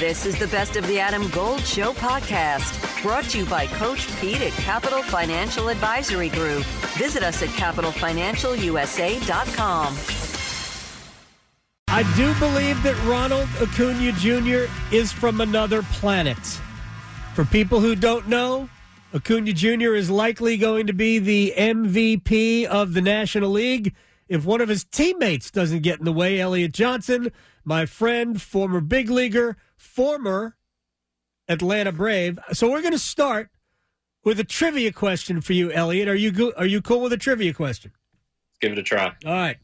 This is the Best of the Adam Gold Show podcast, brought to you by Coach Pete at Capital Financial Advisory Group. Visit us at capitalfinancialusa.com. I do believe that Ronald Acuna Jr. is from another planet. For people who don't know, Acuna Jr. is likely going to be the MVP of the National League if one of his teammates doesn't get in the way. Elliot Johnson, my friend, former big leaguer, former Atlanta Brave. So we're going to start with a trivia question for you, Elliot. Are you go- are you cool with a trivia question? Let's give it a try. All right.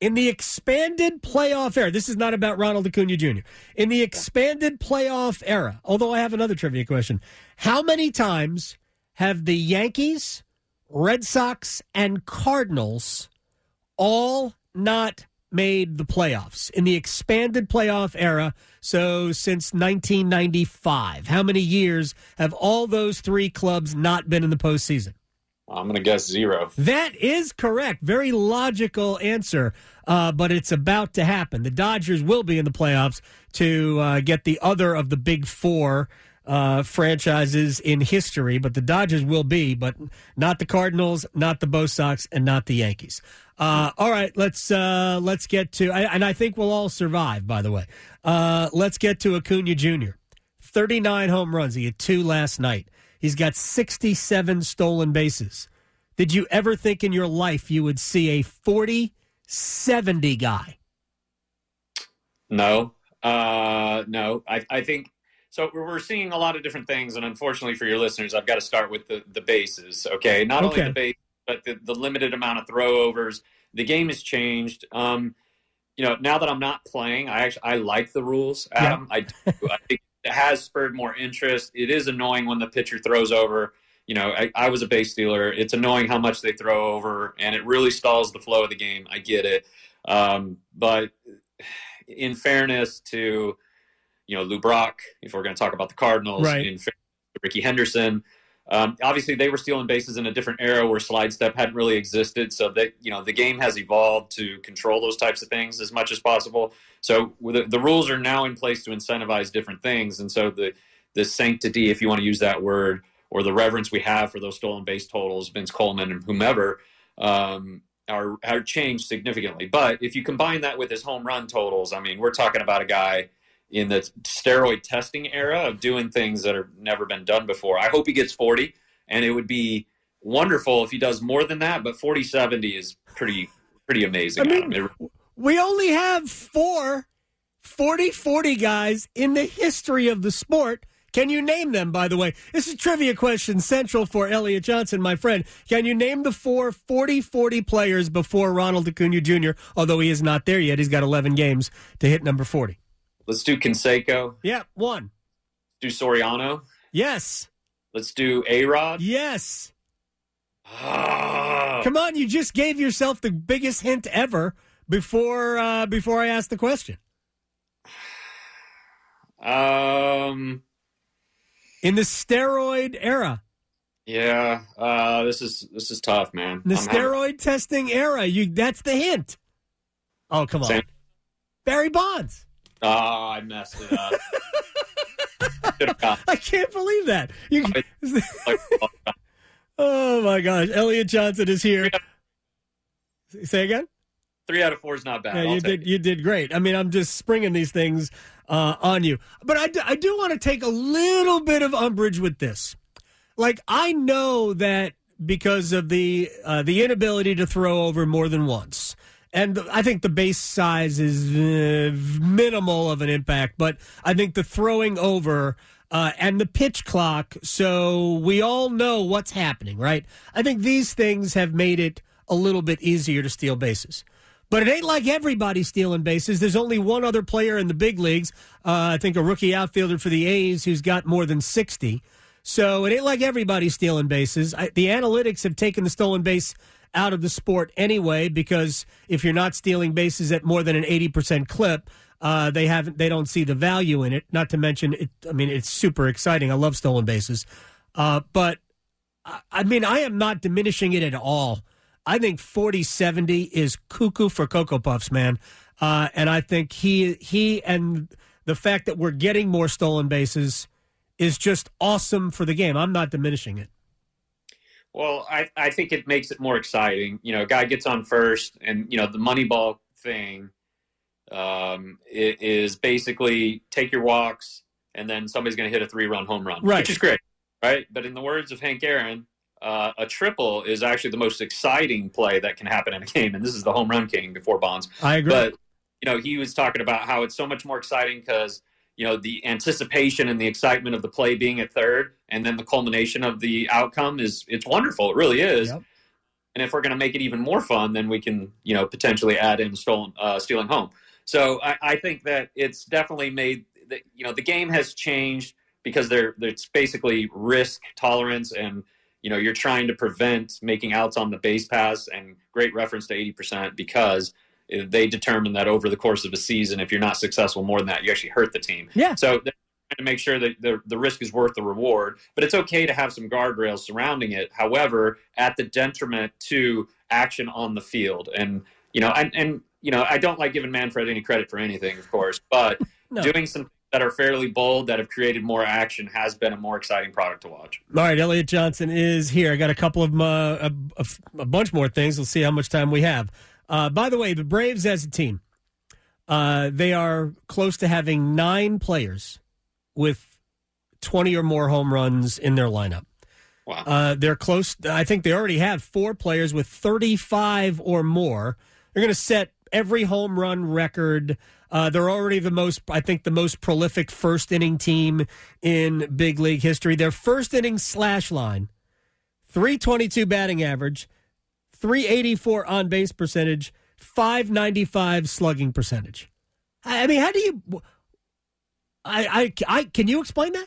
In the expanded playoff era, this is not about Ronald Acuna Jr. In the expanded playoff era, although I have another trivia question, how many times have the Yankees, Red Sox, and Cardinals all not made the playoffs in the expanded playoff era? So since 1995, how many years have all those three clubs not been in the postseason? I'm going to guess zero. That is correct. Very logical answer, uh, but it's about to happen. The Dodgers will be in the playoffs to uh, get the other of the big four uh, franchises in history, but the Dodgers will be, but not the Cardinals, not the Bo Sox, and not the Yankees. Uh, all right, let's uh, let's get to, and I think we'll all survive. By the way, uh, let's get to Acuna Jr. Thirty nine home runs. He had two last night. He's got 67 stolen bases. Did you ever think in your life you would see a 40 70 guy? No. Uh, no. I, I think so. We're seeing a lot of different things, and unfortunately for your listeners, I've got to start with the, the bases. Okay. Not Okay. only the base, but the, the limited amount of throwovers. The game has changed. Um, you know, now that I'm not playing, I actually I like the rules, Adam. I do. I think it has spurred more interest. It is annoying when the pitcher throws over. You know, I, I was a base stealer. It's annoying how much they throw over, and it really stalls the flow of the game. I get it, um, but in fairness to you know Lou Brock, if we're going to talk about the Cardinals, Right. in fairness to Rickey Henderson, um, obviously they were stealing bases in a different era where slide step hadn't really existed. So that you know the game has evolved to control those types of things as much as possible. So the, the rules are now in place to incentivize different things, and so the the sanctity, if you want to use that word, or the reverence we have for those stolen base totals, Vince Coleman and whomever, um, are are changed significantly. But if you combine that with his home run totals, I mean, we're talking about a guy in the steroid testing era of doing things that have never been done before. I hope he gets 40, and it would be wonderful if he does more than that. But 40 70 is pretty pretty amazing. I mean, It- We only have four 40 40 guys in the history of the sport. Can you name them, by the way? This is trivia question central for Elliot Johnson, my friend. Can you name the four 40 40 players before Ronald Acuna Jr., although he is not there yet? He's got 11 games to hit number 40. Let's do Canseco. Yeah, one. Do Soriano. Yes. Let's do A Rod. Yes. Come on, you just gave yourself the biggest hint ever before uh, before I asked the question. Um. In the steroid era, Yeah. Uh. This is this is tough, man. the I'm having- steroid testing era, you that's the hint. Oh, come on. Sam- Barry Bonds. Oh, I messed it up. I can't believe that. You, oh my gosh, Elliot Johnson is here. Say again? Three out of four is not bad. Yeah, you did. You did great. I mean, I'm just springing these things uh, on you, but I do, I do want to take a little bit of umbrage with this. Like, I know that because of the uh, the inability to throw over more than once, and I think the base size is uh, minimal of an impact, but I think the throwing over. Uh, and the pitch clock, so we all know what's happening, right? I think these things have made it a little bit easier to steal bases. But it ain't like everybody stealing bases. There's only one other player in the big leagues. Uh, I think a rookie outfielder for the A's who's got more than 60. So it ain't like everybody stealing bases. I, the analytics have taken the stolen base out of the sport anyway because if you're not stealing bases at more than an 80% clip, uh, they haven't. They don't see the value in it. Not to mention, it. I mean, it's super exciting. I love stolen bases, uh, but I- I mean, I am not diminishing it at all. I think 40 70 is cuckoo for Cocoa Puffs, man. Uh, and I think he he and the fact that we're getting more stolen bases is just awesome for the game. I'm not diminishing it. Well, I, I think it makes it more exciting. You know, a guy gets on first, and you know the money ball thing um, is basically take your walks, and then somebody's going to hit a three run home run, right. which is great, right? But in the words of Hank Aaron, uh, a triple is actually the most exciting play that can happen in a game, and this is the home run king before Bonds. I agree. But you know, he was talking about how it's so much more exciting because you know the anticipation and the excitement of the play being at third, and then the culmination of the outcome is it's wonderful. It really is. Yep. And if we're going to make it even more fun, then we can you know potentially add in stolen uh, stealing home. So I, I think that it's definitely made the, you know the game has changed because there it's basically risk tolerance and you know you're trying to prevent making outs on the base pass and great reference to 80% because they determine that over the course of a season if you're not successful more than that you actually hurt the team Yeah. so they're trying to make sure that the, the risk is worth the reward but it's okay to have some guardrails surrounding it however at the detriment to action on the field and you know and, and you know i don't like giving manfred any credit for anything of course but No. doing some that are fairly bold that have created more action has been a more exciting product to watch All right, Elliot Johnson is here. I got a couple of uh, a, a bunch more things. We'll see how much time we have. Uh, by the way, the Braves as a team, uh, they are close to having nine players with twenty or more home runs in their lineup. wow Uh, they're close. I think they already have four players with 35 or more. They're going to set every home run record. Uh, they're already the most, I think, the most prolific first inning team in big league history. Their first inning slash line, 322 batting average, 384 on base percentage, 595 slugging percentage. I mean, how do you. I, I, I, can you explain that?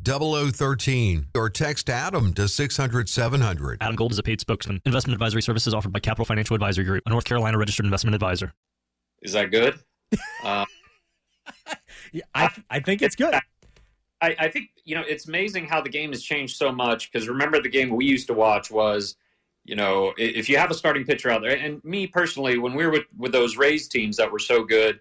0013 or text Adam to 600 700. Adam Gold is a paid spokesman. Investment advisory services offered by Capital Financial Advisory Group, a North Carolina registered investment advisor. is that good uh, Yeah, I, I think it's good. I, I think you know it's amazing how the game has changed so much. Because remember, the game we used to watch was, you know, if you have a starting pitcher out there, and me personally, when we were with, with those Rays teams that were so good,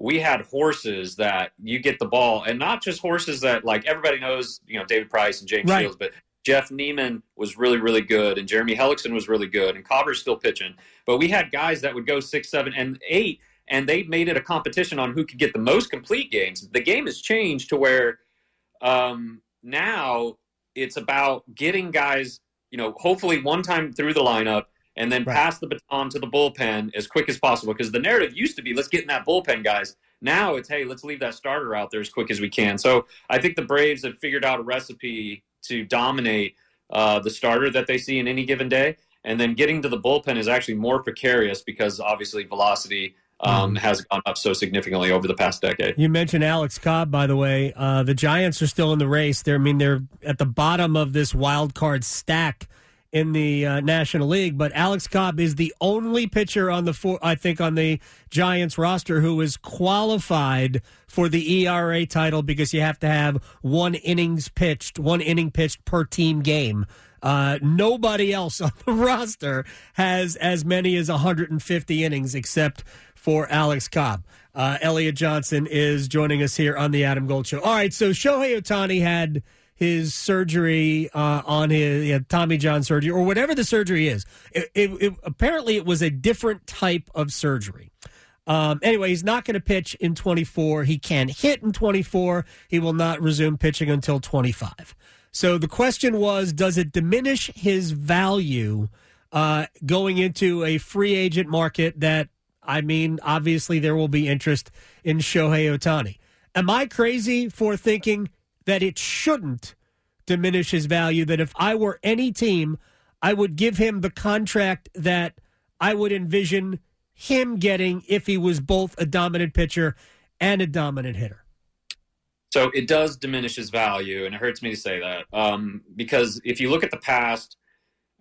we had horses that you get the ball, and not just horses that like everybody knows, you know, David Price and James Right. Shields, but Jeff Niemann was really, really good, and Jeremy Hellickson was really good, and Cobber's still pitching. But we had guys that would go six, seven, and eight, and they made it a competition on who could get the most complete games. The game has changed to where um, now it's about getting guys, you know, hopefully one time through the lineup and then Right. pass the baton to the bullpen as quick as possible. Because the narrative used to be, let's get in that bullpen, guys. Now it's, hey, let's leave that starter out there as quick as we can. So I think the Braves have figured out a recipe to dominate uh, the starter that they see in any given day. And then getting to the bullpen is actually more precarious because obviously velocity um, has gone up so significantly over the past decade. You mentioned Alex Cobb, by the way. Uh, the Giants are still in the race. They're, I mean, they're at the bottom of this wild card stack in the uh, National League. But Alex Cobb is the only pitcher on the four, I think, on the Giants roster who is qualified for the ERA title because you have to have one innings pitched, one inning pitched per team game. Uh, nobody else on the roster has as many as 150 innings except for Alex Cobb. Uh, Elliot Johnson is joining us here on the Adam Gold Show. All right, so Shohei Ohtani had his surgery uh, on his Tommy John surgery or whatever the surgery is. It, it, it, apparently, it was a different type of surgery. Um, anyway, he's not going to pitch in 24. He can't hit in 24. He will not resume pitching until 25. So the question was, does it diminish his value uh, going into a free agent market that, I mean, obviously there will be interest in Shohei Ohtani. Am I crazy for thinking that it shouldn't diminish his value? That if I were any team, I would give him the contract that I would envision him getting if he was both a dominant pitcher and a dominant hitter. So it does diminish his value, and it hurts me to say that um, because if you look at the past,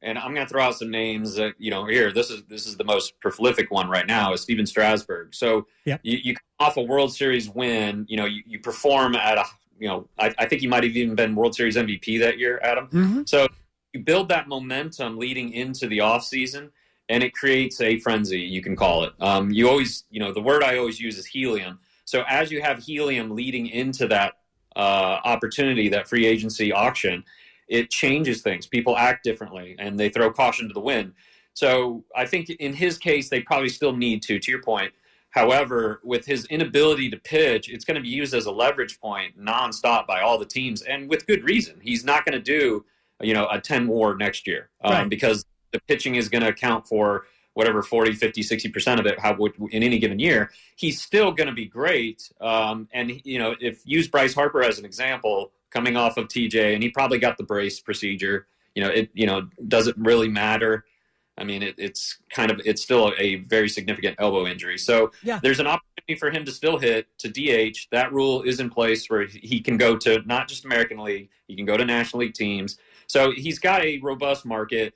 and I'm going to throw out some names that you know here. This is this is the most prolific one right now is Stephen Strasburg. So Yep. you, you come off a World Series win. You know you, you perform at a you know I, I think you might have even been World Series MVP that year, Adam. Mm-hmm. So you build that momentum leading into the off season, and it creates a frenzy. You can call it. Um, you always, you know, the word I always use is helium. So as you have helium leading into that uh, opportunity, that free agency auction, it changes things. People act differently, and they throw caution to the wind. So I think in his case, they probably still need to. To your point. However, with his inability to pitch, it's going to be used as a leverage point nonstop by all the teams, and with good reason. He's not going to do you know a 10 war next year um, Right. because the pitching is going to account for whatever 40 50 60% of it how would in any given year he's still going to be great um, and you know if use bryce harper as an example coming off of tj and he probably got the brace procedure you know it you know does it really matter i mean it, it's kind of it's still a very significant elbow injury so Yeah. there's an opportunity for him to still hit to dh that rule is in place where he can go to not just american league he can go to national league teams so he's got a robust market.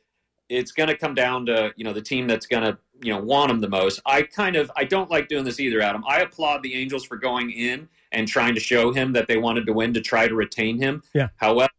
It's going to come down to you know the team that's going to you know want him the most. I kind of I don't like doing this either, Adam. I applaud the Angels for going in and trying to show him that they wanted to win to try to retain him. Yeah. However,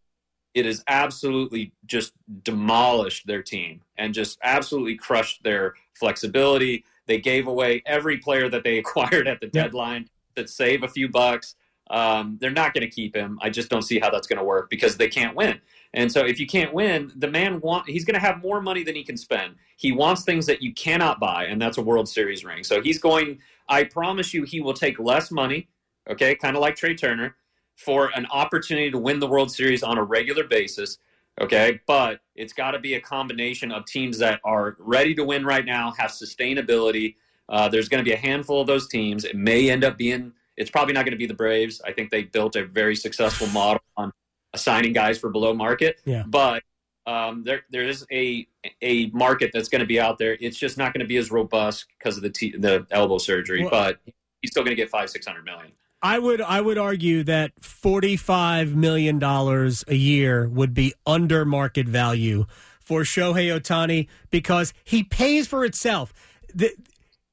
it has absolutely just demolished their team and just absolutely crushed their flexibility. They gave away every player that they acquired at the Yeah. deadline that save a few bucks. Um, they're not going to keep him. I just don't see how that's going to work because they can't win. And so if you can't win, the man want he's going to have more money than he can spend. He wants things that you cannot buy, and that's a World Series ring. So he's going. I promise you, he will take less money. Okay, kind of like Trea Turner for an opportunity to win the World Series on a regular basis. Okay, but it's got to be a combination of teams that are ready to win right now, have sustainability. Uh, there's going to be a handful of those teams. It may end up being. It's probably not going to be the Braves. I think they built a very successful model on assigning guys for below market. Yeah. But um, there there is a a market that's going to be out there. It's just not going to be as robust because of the t- the elbow surgery. Well- but he's still going to get five six hundred million. I would I would argue that forty five million dollars a year would be under market value for Shohei Ohtani because he pays for itself. The,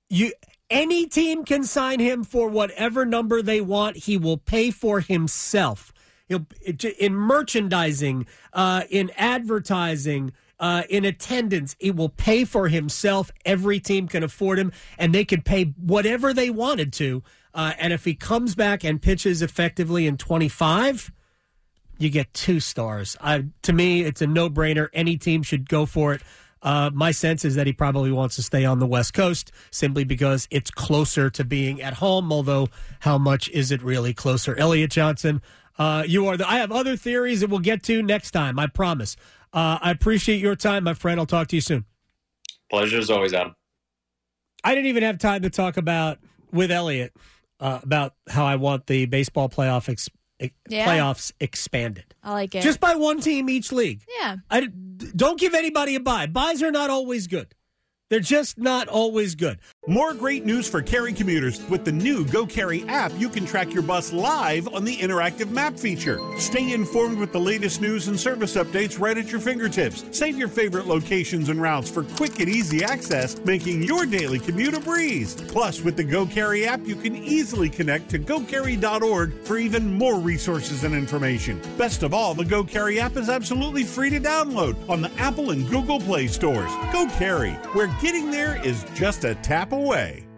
you any team can sign him for whatever number they want. He will pay for himself. He'll in merchandising, uh, in advertising. Uh, in attendance, he will pay for himself. Every team can afford him, and they could pay whatever they wanted to. Uh, and if he comes back and pitches effectively in 25, you get two stars. I, to me, it's a no brainer. Any team should go for it. Uh, my sense is that he probably wants to stay on the West Coast simply because it's closer to being at home. Although, how much is it really closer? Elliot Johnson, uh, you are the. I have other theories that we'll get to next time. I promise. Uh, I appreciate your time, my friend. I'll talk to you soon. Pleasure as always, Adam. I didn't even have time to talk about with Elliot uh, about how I want the baseball playoff ex- Yeah. playoffs expanded, I like it. just by one team each league. yeah. I d- don't give anybody a buy. Buys are not always good. They're just not always good. More great news for Cary commuters. With the new Go Cary app, you can track your bus live on the interactive map feature. Stay informed with the latest news and service updates right at your fingertips. Save your favorite locations and routes for quick and easy access, making your daily commute a breeze. Plus, with the Go Cary app, you can easily connect to gocary.org for even more resources and information. Best of all, the Go Cary app is absolutely free to download on the Apple and Google Play stores. Go Cary, where getting there is just a tap away.